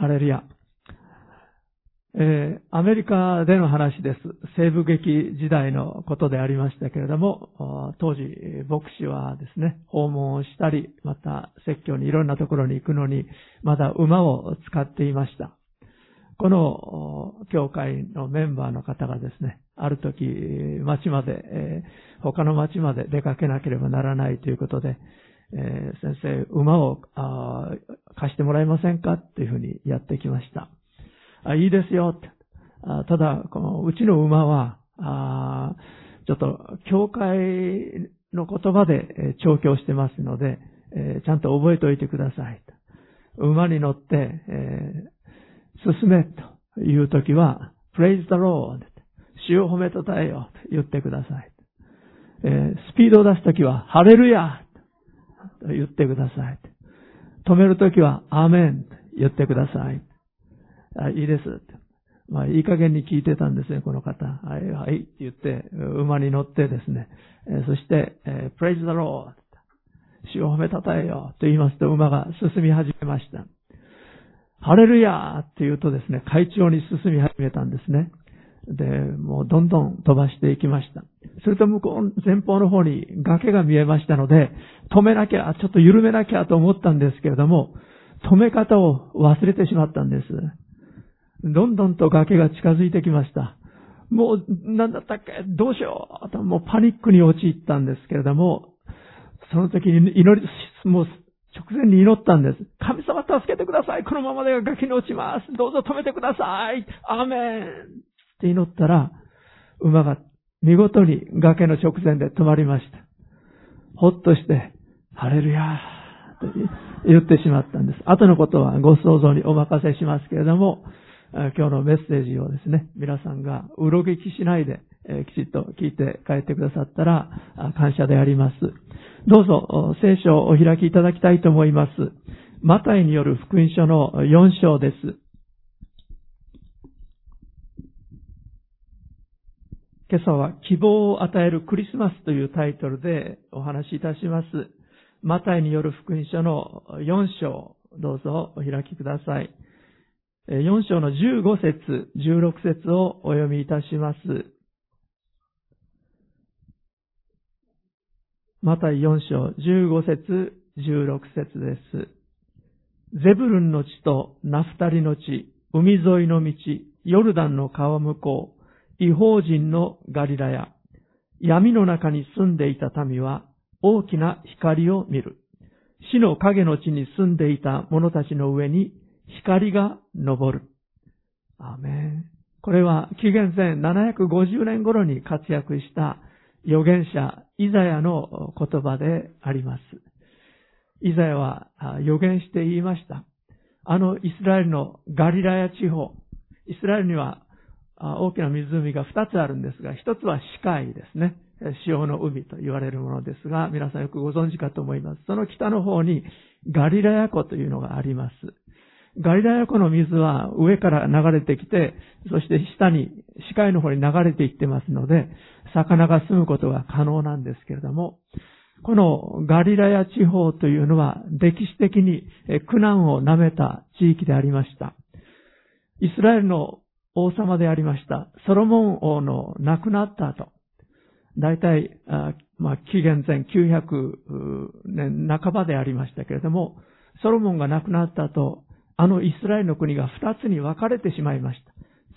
ハレルヤ。えー、アメリカでの話です。西部劇時代のことでありましたけれども、当時、牧師はですね、訪問をしたり、また説教にいろんなところに行くのに、まだ馬を使っていました。この教会のメンバーの方がですね、ある時、町まで、えー、他の町まで出かけなければならないということで、えー、先生、馬を貸してもらえませんか？っていうふうにやってきました。あいいですよって。あただ、このうちの馬は、あちょっと、教会の言葉で調教してますので、えー、ちゃんと覚えておいてください。馬に乗って、えー、進めというときは、praise the Lord 主を褒めたたえよと言ってください。えー、スピードを出すときは、ハレルヤ言ってください。止めるときは、アーメンと言ってください。あいいです。まあ、いい加減に聞いてたんですね、この方。はい、はい、って言って、馬に乗ってですね、えそして、え praise the Lord 主を褒めたたえよと言いますと、馬が進み始めました。ハレルヤーって言うとですね、海中に進み始めたんですね。で、もうどんどん飛ばしていきました。すると向こう、前方の方に崖が見えましたので、止めなきゃ、ちょっと緩めなきゃと思ったんですけれども、止め方を忘れてしまったんです。どんどんと崖が近づいてきました。もう、なんだったっけ？どうしようと、もうパニックに陥ったんですけれども、その時に祈り、もう直前に祈ったんです。神様助けてくださいこのままでは崖に落ちますどうぞ止めてくださいアーメンって祈ったら、馬が見事に崖の直前で止まりました。ほっとして、ハレルヤーと言ってしまったんです。後のことはご想像にお任せしますけれども、今日のメッセージをですね、皆さんがうろ聞きしないで、きちっと聞いて帰ってくださったら感謝であります。どうぞ聖書をお開きいただきたいと思います。マタイによる福音書の4章です。今朝は希望を与えるクリスマスというタイトルでお話しいたします。マタイによる福音書の4章、どうぞお開きください。4章の15節、16節をお読みいたします。また4章15節、16節です。ゼブルンの地とナフタリの地、海沿いの道、ヨルダンの川向こう、違法人のガリラヤ、闇の中に住んでいた民は大きな光を見る。死の影の地に住んでいた者たちの上に光が昇る。アメン。これは紀元前750年頃に活躍した預言者イザヤの言葉であります。イザヤは預言して言いました。あのイスラエルのガリラヤ地方、イスラエルには大きな湖が2つあるんですが、1つは死海ですね。潮の海と言われるものですが、皆さんよくご存知かと思います。その北の方にガリラヤ湖というのがあります。ガリラヤ湖の水は上から流れてきて、そして下に、視界の方に流れていってますので、魚が住むことが可能なんですけれども、このガリラヤ地方というのは歴史的に苦難を舐めた地域でありました。イスラエルの王様でありました、ソロモン王の亡くなった後、大体、まあ、紀元前900年半ばでありましたけれども、ソロモンが亡くなった後、あのイスラエルの国が二つに分かれてしまいました。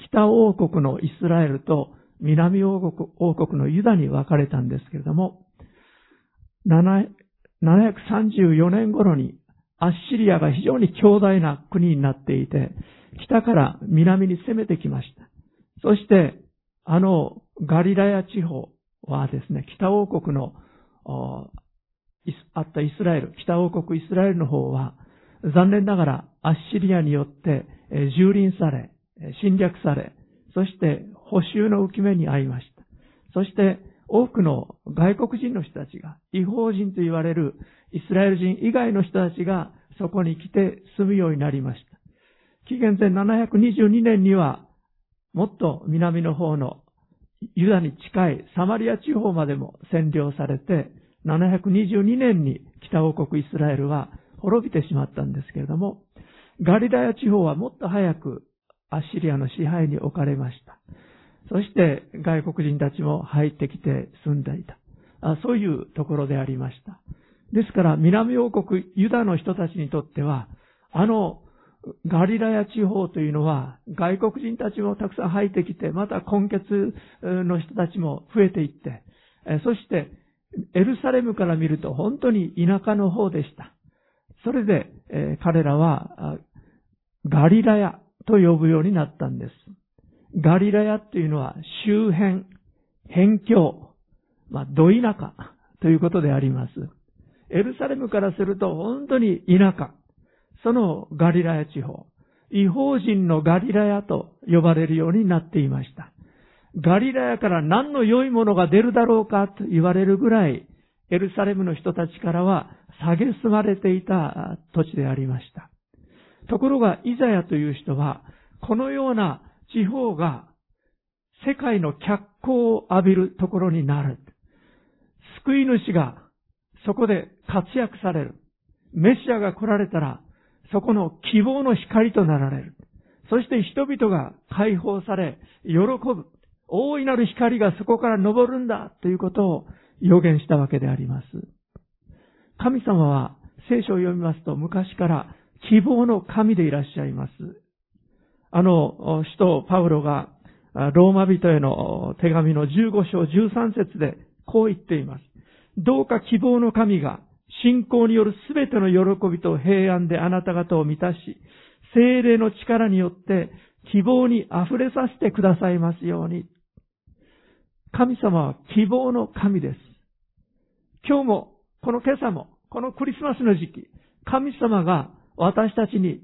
北王国のイスラエルと南王国王国のユダに分かれたんですけれども、734年頃にアッシリアが非常に強大な国になっていて、北から南に攻めてきました。そして、あのガリラヤ地方はですね、北王国のあったイスラエル、北王国イスラエルの方は、残念ながらアッシリアによって蹂躙され、侵略され、そして補修の浮き目に遭いました。そして多くの外国人の人たちが、違法人と言われるイスラエル人以外の人たちがそこに来て住むようになりました。紀元前722年には、もっと南の方のユダに近いサマリア地方までも占領されて、722年に北王国イスラエルは滅びてしまったんですけれども、ガリラヤ地方はもっと早くアッシリアの支配に置かれました。そして外国人たちも入ってきて住んでいた。そういうところでありました。ですから南王国ユダの人たちにとっては、あのガリラヤ地方というのは外国人たちもたくさん入ってきて、また根血の人たちも増えていって、そしてエルサレムから見ると本当に田舎の方でした。それで、彼らはガリラヤと呼ぶようになったんです。ガリラヤというのは周辺、辺境、まあ、ど田舎ということであります。エルサレムからすると本当に田舎。そのガリラヤ地方、違法人のガリラヤと呼ばれるようになっていました。ガリラヤから何の良いものが出るだろうかと言われるぐらい、エルサレムの人たちからは蔑まれていた土地でありました。ところが、イザヤという人は、このような地方が世界の脚光を浴びるところになる。救い主がそこで活躍される。メシアが来られたらそこの希望の光となられる。そして人々が解放され、喜ぶ。大いなる光がそこから昇るんだということを予言したわけであります。神様は聖書を読みますと昔から希望の神でいらっしゃいます。あの、使徒パウロがローマ人への手紙の15章13節でこう言っています。どうか希望の神が信仰によるすべての喜びと平安であなた方を満たし、精霊の力によって希望に溢れさせてくださいますように。神様は希望の神です。今日も、この今朝も、このクリスマスの時期、神様が私たちに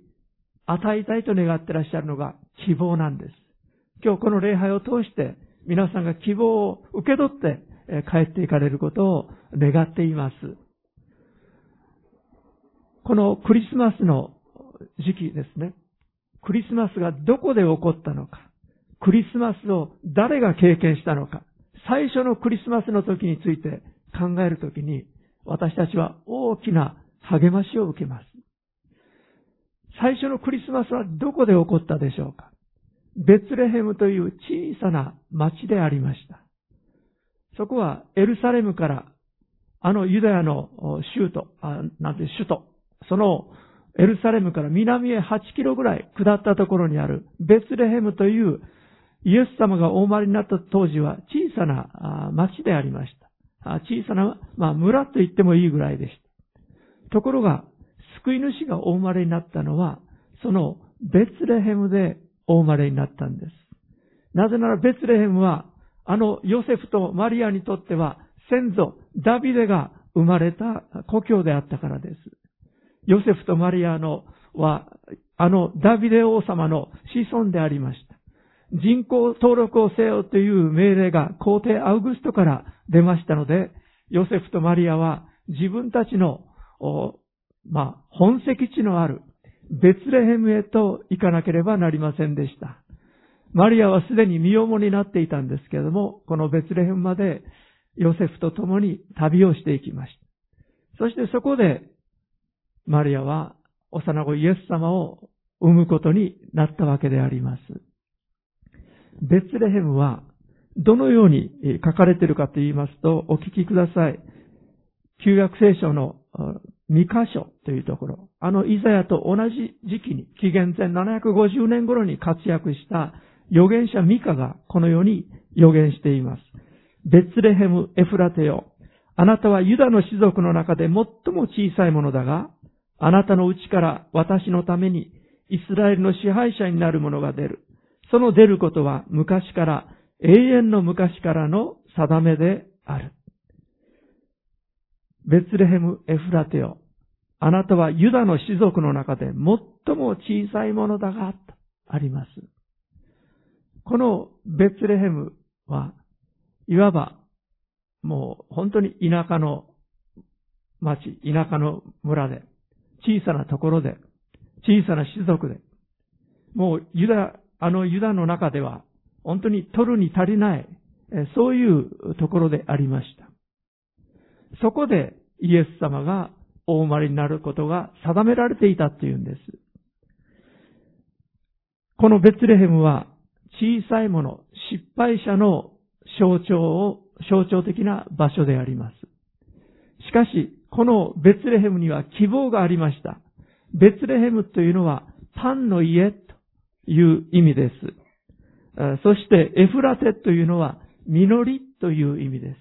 与えたいと願ってらっしゃるのが希望なんです。今日この礼拝を通して皆さんが希望を受け取って帰っていかれることを願っています。このクリスマスの時期ですね。クリスマスがどこで起こったのか。クリスマスを誰が経験したのか。最初のクリスマスの時について考えるときに、私たちは大きな励ましを受けます。最初のクリスマスはどこで起こったでしょうかベツレヘムという小さな町でありました。そこはエルサレムからあのユダヤの州都、なんて首都、そのエルサレムから南へ8キロぐらい下ったところにあるベツレヘムというイエス様がお生まれになった当時は小さな町でありました。小さな、まあ、村と言ってもいいぐらいでした。ところが、救い主がお生まれになったのは、そのベツレヘムでお生まれになったんです。なぜならベツレヘムは、あのヨセフとマリアにとっては先祖ダビデが生まれた故郷であったからです。ヨセフとマリアのは、あのダビデ王様の子孫でありました。人口登録をせよという命令が皇帝アウグストから出ましたので、ヨセフとマリアは自分たちの、まあ、本籍地のあるベツレヘムへと行かなければなりませんでした。マリアはすでに身重になっていたんですけれども、このベツレヘムまでヨセフと共に旅をしていきました。そしてそこでマリアは幼子イエス様を産むことになったわけであります。ベツレヘムはどのように書かれているかと言いますと、お聞きください。旧約聖書の2箇所というところ、あのイザヤと同じ時期に、紀元前750年頃に活躍した預言者ミカがこのように預言しています。ベツレヘム・エフラテよ。あなたはユダの種族の中で最も小さいものだが、あなたのうちから私のためにイスラエルの支配者になる者が出る。その出ることは昔から、永遠の昔からの定めである。ベツレヘム・エフラテオ。あなたはユダの種族の中で最も小さいものだが、とあります。このベツレヘムは、いわば、もう本当に田舎の町、田舎の村で、小さなところで、小さな種族で、もうユダ、あのユダの中では、本当に取るに足りない、そういうところでありました。そこでイエス様がお生まれになることが定められていたというんです。このベツレヘムは小さいもの、失敗者の象徴を、象徴的な場所であります。しかし、このベツレヘムには希望がありました。ベツレヘムというのはパンの家という意味です。そしてエフラテというのは実りという意味です。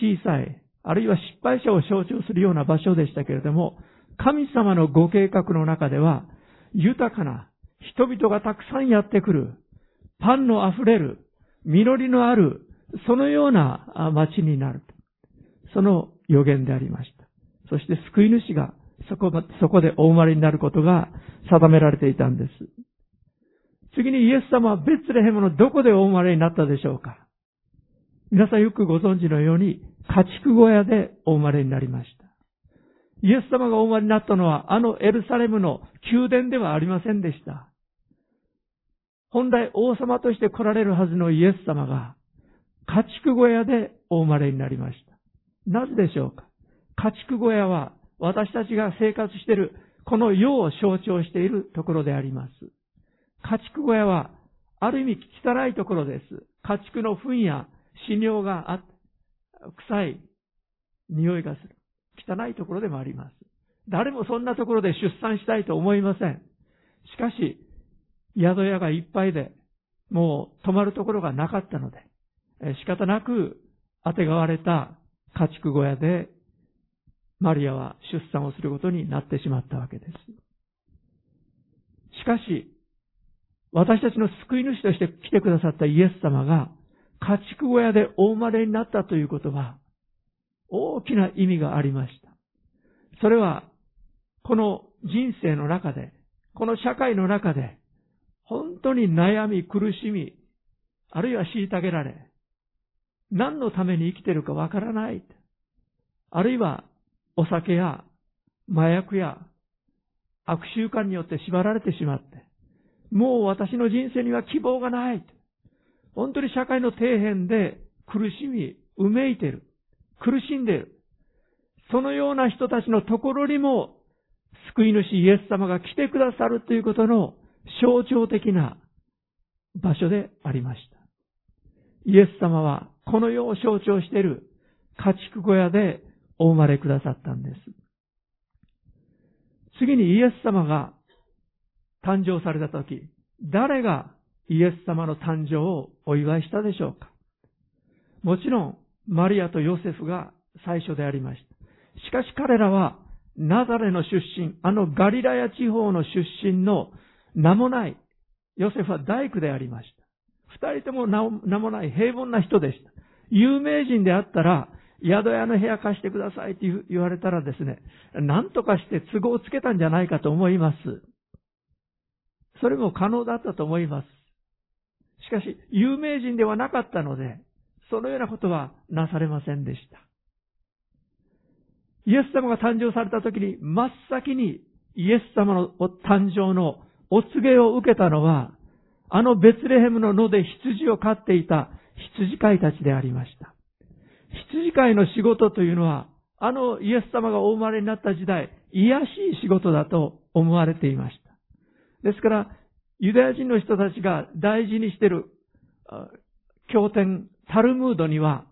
小さい、あるいは失敗者を象徴するような場所でしたけれども、神様のご計画の中では、豊かな人々がたくさんやってくる、パンの溢れる、実りのある、そのような町になる。その予言でありました。そして救い主がそこそこでお生まれになることが定められていたんです。次にイエス様はベツレヘムのどこでお生まれになったでしょうか皆さんよくご存知のように家畜小屋でお生まれになりました。イエス様がお生まれになったのはあのエルサレムの宮殿ではありませんでした。本来王様として来られるはずのイエス様が家畜小屋でお生まれになりました。なぜでしょうか？家畜小屋は私たちが生活しているこの世を象徴しているところであります。家畜小屋はある意味汚いところです。家畜の糞や死尿があって、臭い匂いがする。汚いところでもあります。誰もそんなところで出産したいと思いません。しかし、宿屋がいっぱいで、もう泊まるところがなかったので、仕方なく当てがわれた家畜小屋で、マリアは出産をすることになってしまったわけです。しかし、私たちの救い主として来てくださったイエス様が、家畜小屋でお生まれになったということは、大きな意味がありました。それは、この人生の中で、この社会の中で、本当に悩み、苦しみ、あるいは虐げられ、何のために生きてるかわからない。あるいは、お酒や麻薬や悪習慣によって縛られてしまって、もう私の人生には希望がない。本当に社会の底辺で苦しみ、うめいてる。苦しんでいる。そのような人たちのところにも、救い主イエス様が来てくださるということの象徴的な場所でありました。イエス様はこの世を象徴している家畜小屋でお生まれくださったんです。次にイエス様が誕生されたとき、誰がイエス様の誕生をお祝いしたでしょうか？もちろん、マリアとヨセフが最初でありました。しかし彼らは、ナザレの出身、あのガリラヤ地方の出身の名もない、ヨセフは大工でありました。二人とも名もない平凡な人でした。有名人であったら、宿屋の部屋貸してくださいって言われたらですね、何とかして都合をつけたんじゃないかと思います。それも可能だったと思います。しかし、有名人ではなかったので、そのようなことはなされませんでした。イエス様が誕生された時に、真っ先にイエス様の誕生のお告げを受けたのは、あのベツレヘムの野で羊を飼っていた羊飼いたちでありました。羊飼いの仕事というのは、あのイエス様がお生まれになった時代、癒しい仕事だと思われていました。ですから、ユダヤ人の人たちが大事にしている経典、タルムードには、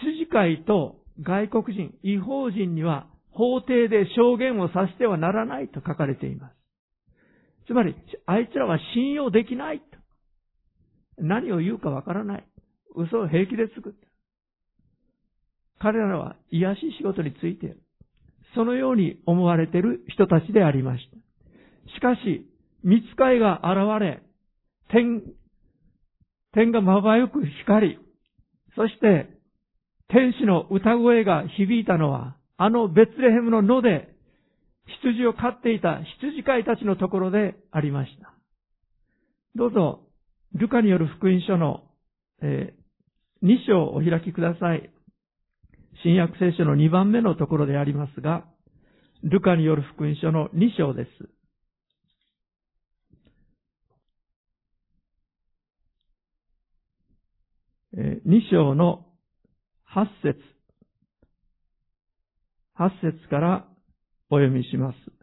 羊飼いと外国人、違法人には法廷で証言をさせてはならないと書かれています。つまり、あいつらは信用できない。何を言うかわからない。嘘を平気で作った。彼らは癒しい仕事についている。そのように思われている人たちでありました。しかし、見つかいが現れ、天、天がまばゆく光り、そして天使の歌声が響いたのは、あのベツレヘムの野で羊を飼っていた羊飼いたちのところでありました。どうぞ、ルカによる福音書の、えー、2章をお開きください。新約聖書の2番目のところでありますが、ルカによる福音書の2章です。2章の8節8節からお読みします。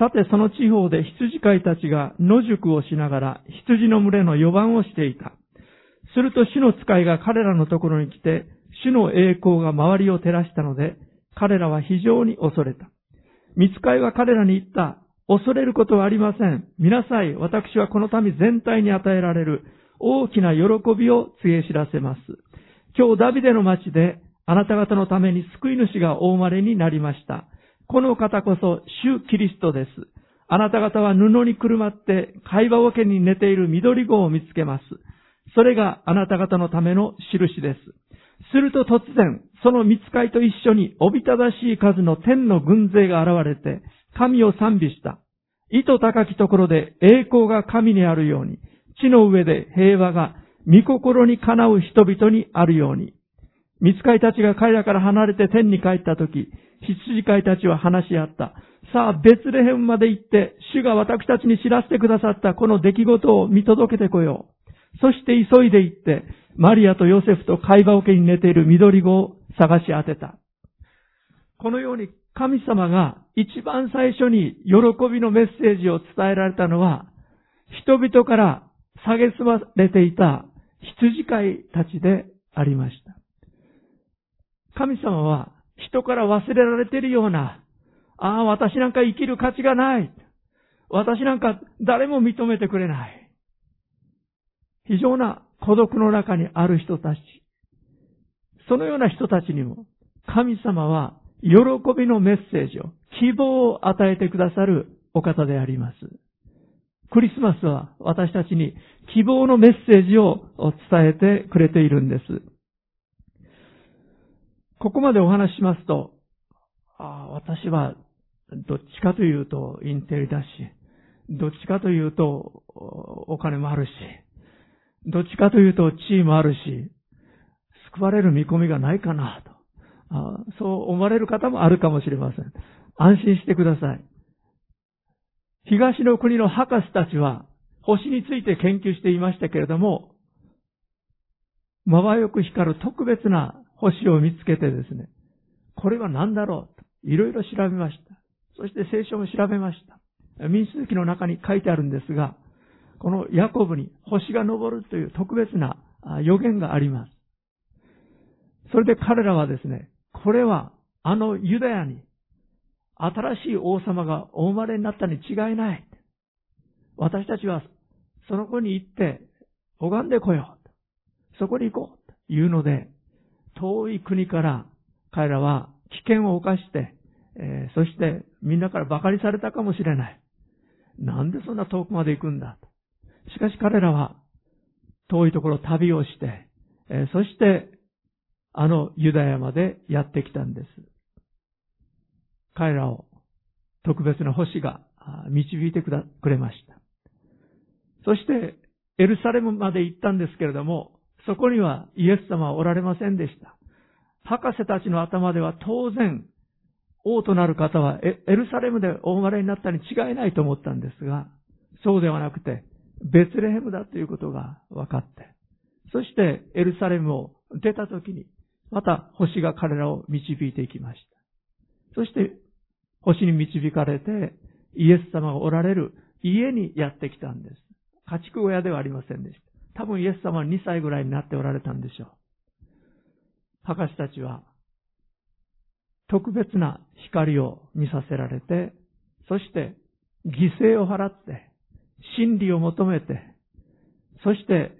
さてその地方で羊飼いたちが野宿をしながら羊の群れの予番をしていた。すると主の使いが彼らのところに来て、主の栄光が周りを照らしたので、彼らは非常に恐れた。見つかいは彼らに言った。恐れることはありません。見なさい。私はこの民全体に与えられる大きな喜びを告げ知らせます。今日ダビデの町であなた方のために救い主がお生まれになりました。この方こそ主キリストです。あなた方は布にくるまって会話桶に寝ている緑子を見つけます。それがあなた方のための印です。すると突然、その見つかいと一緒におびただしい数の天の軍勢が現れて、神を賛美した。意図高きところで栄光が神にあるように、地の上で平和が御心にかなう人々にあるように。見つかいたちが彼らから離れて天に帰ったとき、羊飼いたちは話し合った。さあ、ベツレヘムまで行って、主が私たちに知らせてくださったこの出来事を見届けてこよう。そして急いで行って、マリアとヨセフと会話桶に寝ている緑子を探し当てた。このように神様が一番最初に喜びのメッセージを伝えられたのは、人々から蔑まれていた羊飼いたちでありました。神様は人から忘れられているような、ああ、私なんか生きる価値がない。私なんか誰も認めてくれない。非常な孤独の中にある人たち。そのような人たちにも、神様は喜びのメッセージを、希望を与えてくださるお方であります。クリスマスは私たちに希望のメッセージを伝えてくれているんです。ここまでお話ししますと、あ私はどっちかというとインテリだし、どっちかというとお金もあるし、どっちかというと地位もあるし、救われる見込みがないかなと。そう思われる方もあるかもしれません。安心してください。東の国の博士たちは星について研究していましたけれども、まばよく光る特別な星を見つけてですね、これは何だろうと、いろいろ調べました。そして聖書も調べました。民主主義の中に書いてあるんですが、このヤコブに星が昇るという特別な予言があります。それで彼らはですね、これはあのユダヤに新しい王様がお生まれになったに違いない。私たちはその子に行って拝んでこよう。そこに行こう。というので、遠い国から彼らは危険を冒して、えー、そしてみんなから馬鹿にされたかもしれない。なんでそんな遠くまで行くんだ。しかし彼らは遠いところ旅をして、えー、そしてあのユダヤまでやってきたんです。彼らを特別な星が導いてくれました。そしてエルサレムまで行ったんですけれども、そこにはイエス様はおられませんでした。博士たちの頭では当然、王となる方はエルサレムでお生まれになったに違いないと思ったんですが、そうではなくて、ベツレヘムだということが分かって、そしてエルサレムを出た時に、また星が彼らを導いていきました。そして星に導かれてイエス様がおられる家にやってきたんです。家畜小屋ではありませんでした。多分イエス様は2歳ぐらいになっておられたんでしょう。博士たちは特別な光を見させられて、そして犠牲を払って、真理を求めて、そして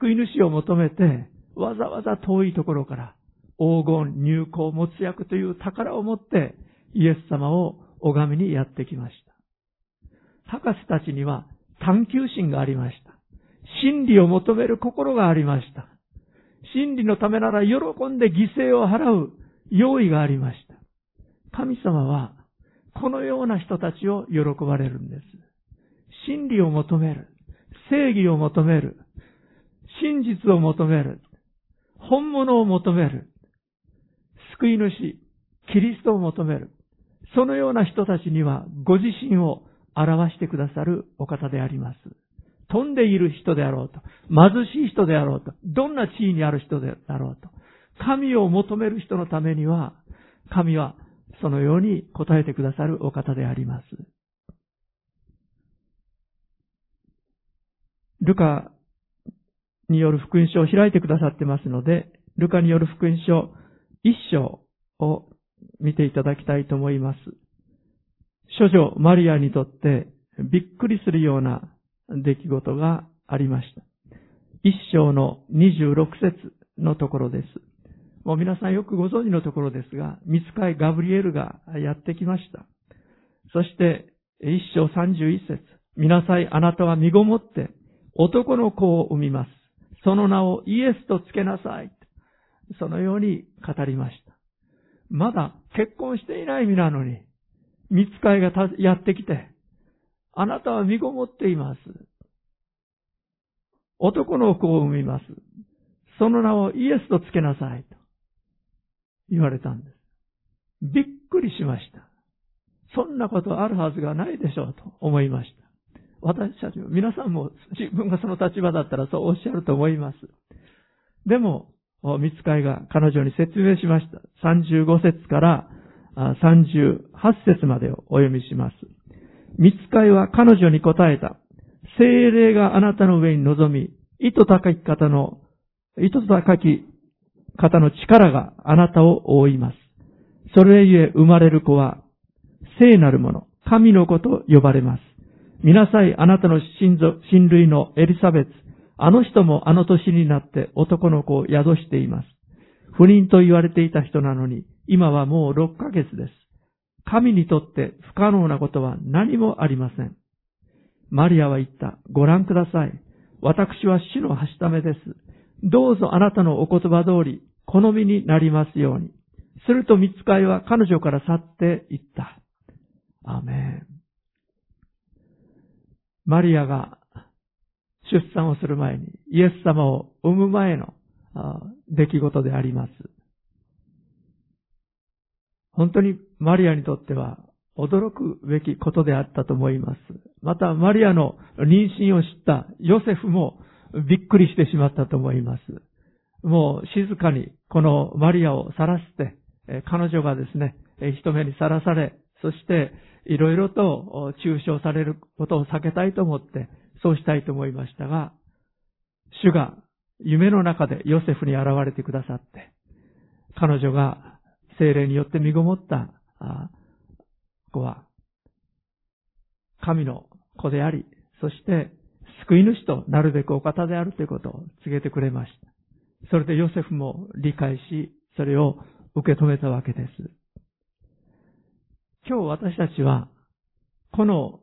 救い主を求めて、わざわざ遠いところから黄金、入港、持つ役という宝を持ってイエス様を拝みにやってきました。博士たちには探求心がありました。真理を求める心がありました。真理のためなら喜んで犠牲を払う用意がありました。神様はこのような人たちを喜ばれるんです。真理を求める。正義を求める。真実を求める。本物を求める。救い主、キリストを求める。そのような人たちにはご自身を表してくださるお方であります。富んでいる人であろうと、貧しい人であろうと、どんな地位にある人であろうと、神を求める人のためには、神はそのように答えてくださるお方であります。ルカによる福音書を開いてくださってますので、ルカによる福音書一章を見ていただきたいと思います。諸女マリアにとってびっくりするような出来事がありました。一章の26節のところです。もう皆さんよくご存知のところですが、見つかいガブリエルがやってきました。そして、一章31節見なさい、あなたは身ごもって男の子を産みます。その名をイエスとつけなさい。そのように語りました。まだ結婚していない身なのに、見つかいがやってきて、あなたは身ごもっています。男の子を産みます。その名をイエスとつけなさい。と言われたんです。びっくりしました。そんなことあるはずがないでしょうと思いました。私たちも、皆さんも自分がその立場だったらそうおっしゃると思います。でも、見つかいが彼女に説明しました。35節から38節までをお読みします。見つかいは彼女に答えた。精霊があなたの上に臨み、糸高き方の、糸高き方の力があなたを覆います。それゆえ生まれる子は、聖なるもの、神の子と呼ばれます。見なさい、あなたの親類のエリザベツ。あの人もあの年になって男の子を宿しています。不妊と言われていた人なのに、今はもう6ヶ月です。神にとって不可能なことは何もありません。マリアは言った。ご覧ください。私は死のはしためです。どうぞあなたのお言葉通り、好みになりますように。すると見つかいは彼女から去っていった。アメン。マリアが出産をする前に、イエス様を産む前の出来事であります。本当にマリアにとっては驚くべきことであったと思います。また、マリアの妊娠を知ったヨセフもびっくりしてしまったと思います。もう静かにこのマリアを晒して、彼女がですね、人目にさらされ、そしていろいろと抽象されることを避けたいと思って、そうしたいと思いましたが、主が夢の中でヨセフに現れてくださって、彼女が精霊によって身ごもった子は、神の子であり、そして救い主となるべくお方であるということを告げてくれました。それでヨセフも理解し、それを受け止めたわけです。今日私たちは、この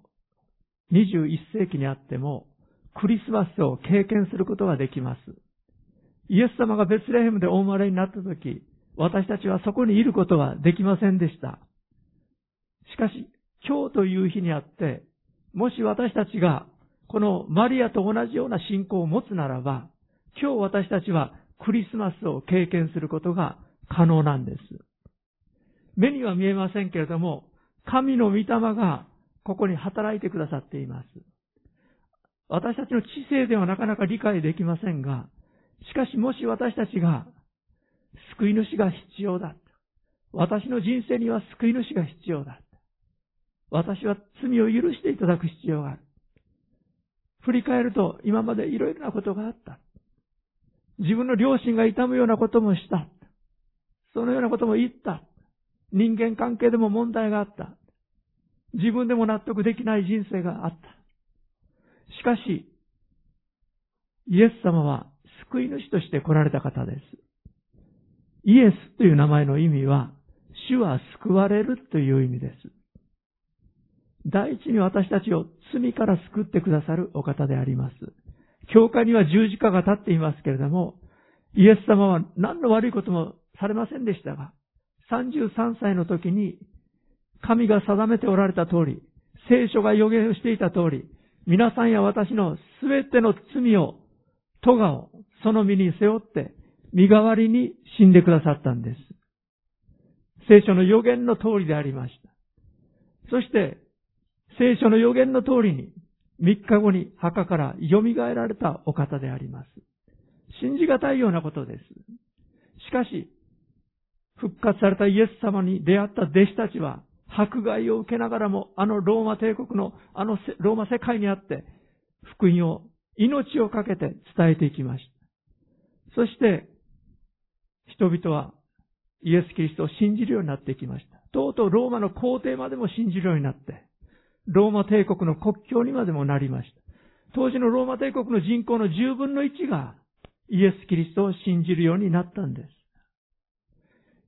21世紀にあっても、クリスマスを経験することができます。イエス様がベツレヘムでお生まれになったとき、私たちはそこにいることはできませんでした。しかし、今日という日にあって、もし私たちがこのマリアと同じような信仰を持つならば、今日私たちはクリスマスを経験することが可能なんです。目には見えませんけれども、神の御霊がここに働いてくださっています。私たちの知性ではなかなか理解できませんが、しかしもし私たちが救い主が必要だ。私の人生には救い主が必要だ。私は罪を許していただく必要がある。振り返ると今までいろいろなことがあった。自分の両親が痛むようなこともした。そのようなことも言った。人間関係でも問題があった。自分でも納得できない人生があった。しかし、イエス様は救い主として来られた方です。イエスという名前の意味は、主は救われるという意味です。第一に私たちを罪から救ってくださるお方であります。教会には十字架が立っていますけれども、イエス様は何の悪いこともされませんでしたが、33歳の時に、神が定めておられた通り、聖書が予言していた通り、皆さんや私のすべての罪を、咎をその身に背負って、身代わりに死んでくださったんです。聖書の予言の通りでありました。そして、聖書の予言の通りに、3日後に墓から蘇られたお方であります。信じがたいようなことです。しかし、復活されたイエス様に出会った弟子たちは、迫害を受けながらも、あのローマ帝国の、あのローマ世界にあって、福音を命を懸けて伝えていきました。そして、人々はイエス・キリストを信じるようになってきました。とうとうローマの皇帝までも信じるようになって、ローマ帝国の国境にまでもなりました。当時のローマ帝国の人口の10分の1がイエス・キリストを信じるようになったんです。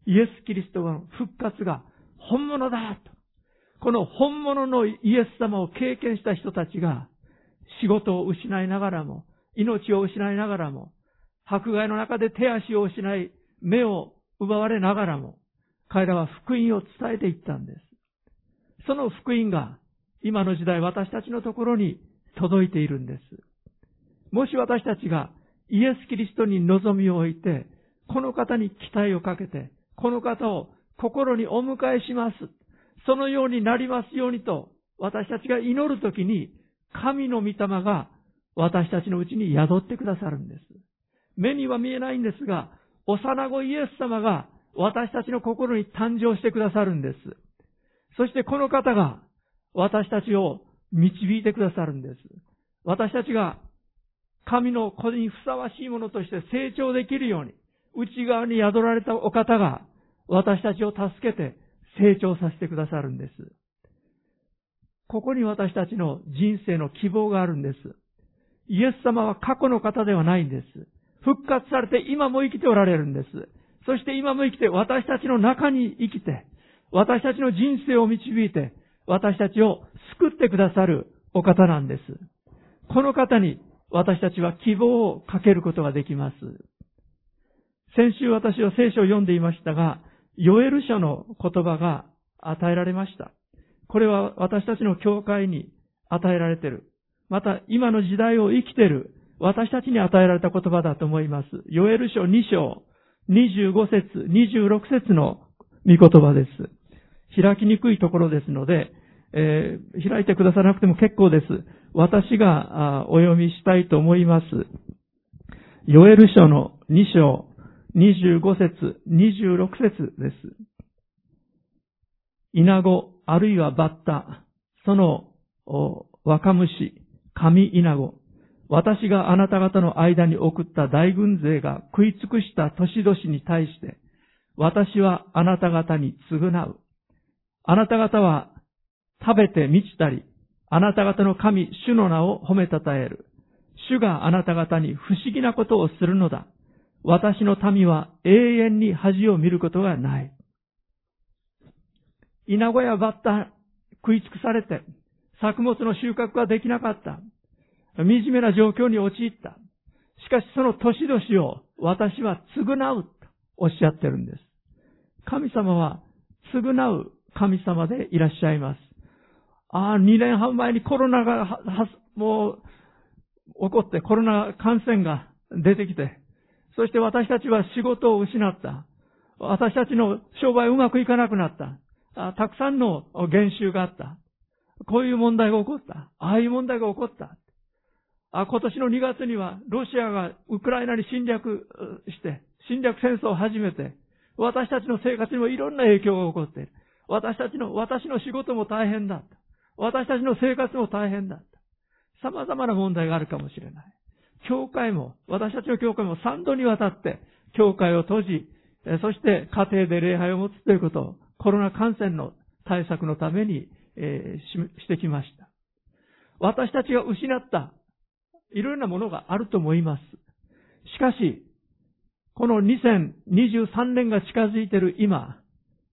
イエス・キリストの復活が本物だと。この本物のイエス様を経験した人たちが仕事を失いながらも、命を失いながらも、迫害の中で手足を失い、目を奪われながらも、彼らは福音を伝えていったんです。その福音が今の時代私たちのところに届いているんです。もし私たちがイエス・キリストに望みを置いて、この方に期待をかけて、この方を心にお迎えします。そのようになりますようにと、私たちが祈るときに、神の御霊が私たちのうちに宿ってくださるんです。目には見えないんですが、幼子イエス様が私たちの心に誕生してくださるんです。そしてこの方が私たちを導いてくださるんです。私たちが神の子にふさわしいものとして成長できるように、内側に宿られたお方が私たちを助けて成長させてくださるんです。ここに私たちの人生の希望があるんです。イエス様は過去の方ではないんです。復活されて今も生きておられるんです。そして今も生きて私たちの中に生きて、私たちの人生を導いて、私たちを救ってくださるお方なんです。この方に私たちは希望をかけることができます。先週私は聖書を読んでいましたが、ヨエル書の言葉が与えられました。これは私たちの教会に与えられている。また今の時代を生きている私たちに与えられた言葉だと思います。ヨエル書2章25節、26節の御言葉です。開きにくいところですので、えー、開いてくださなくても結構です。私がお読みしたいと思います。ヨエル書の2章25節、26節です。稲子、あるいはバッタ、その若虫、神稲子、私があなた方の間に送った大軍勢が食い尽くした年々に対して、私はあなた方に償う。あなた方は食べて満ちたり、あなた方の神、主の名を褒めたたえる。主があなた方に不思議なことをするのだ。私の民は永遠に恥を見ることがない。稲子やバッタ食い尽くされて、作物の収穫ができなかった。惨めな状況に陥った。しかしその年々を私は償うとおっしゃってるんです。神様は償う神様でいらっしゃいます。ああ、2年半前にコロナが、もう、起こってコロナ感染が出てきて、そして私たちは仕事を失った。私たちの商売うまくいかなくなった。あたくさんの減収があった。こういう問題が起こった。ああいう問題が起こった。今年の2月にはロシアがウクライナに侵略して、侵略戦争を始めて、私たちの生活にもいろんな影響が起こっている。私たちの、私の仕事も大変だった。私たちの生活も大変だった。様々な問題があるかもしれない。教会も、私たちの教会も3度にわたって、教会を閉じ、そして家庭で礼拝を持つということを、コロナ感染の対策のために、えー、してきました。私たちが失ったいろいろなものがあると思います。しかし、この2023年が近づいている今、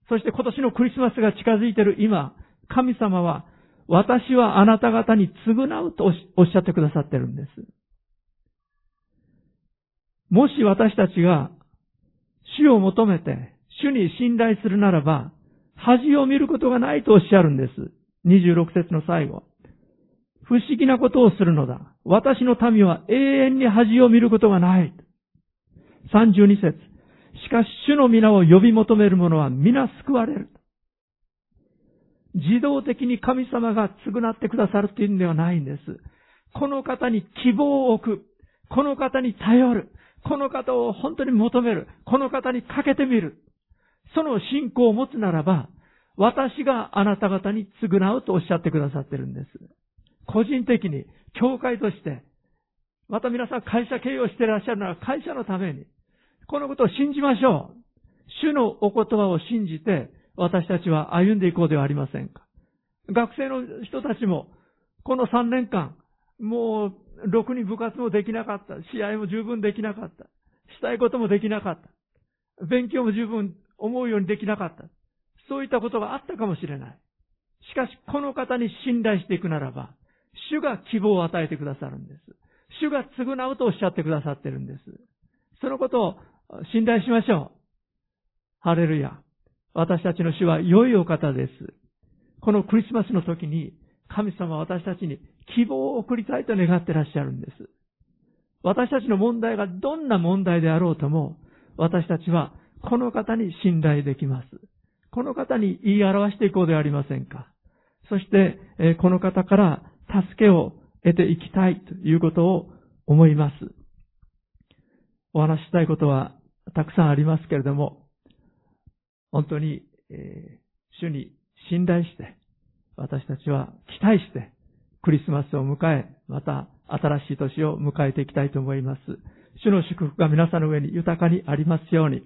そして今年のクリスマスが近づいている今、神様は、私はあなた方に償うとおっしゃってくださってるんです。もし私たちが主を求めて主に信頼するならば、恥を見ることがないとおっしゃるんです。26節の最後。不思議なことをするのだ。私の民は永遠に恥を見ることがない。32節しかし主の皆を呼び求める者は皆救われる。自動的に神様が償ってくださるというんではないんです。この方に希望を置く。この方に頼る。この方を本当に求める。この方にかけてみる。その信仰を持つならば、私があなた方に償うとおっしゃってくださってるんです。個人的に、教会として、また皆さん会社経営をしていらっしゃるなら会社のために、このことを信じましょう。主のお言葉を信じて、私たちは歩んでいこうではありませんか。学生の人たちも、この3年間、もう、ろくに部活もできなかった。試合も十分できなかった。したいこともできなかった。勉強も十分思うようにできなかった。そういったことがあったかもしれない。しかし、この方に信頼していくならば、主が希望を与えてくださるんです。主が償うとおっしゃってくださってるんです。そのことを信頼しましょう。ハレルヤ。私たちの主は良いお方です。このクリスマスの時に神様は私たちに希望を送りたいと願ってらっしゃるんです。私たちの問題がどんな問題であろうとも、私たちはこの方に信頼できます。この方に言い表していこうではありませんか。そして、この方から助けを得ていきたいということを思います。お話ししたいことはたくさんありますけれども、本当に、えー、主に信頼して、私たちは期待して、クリスマスを迎え、また新しい年を迎えていきたいと思います。主の祝福が皆さんの上に豊かにありますように。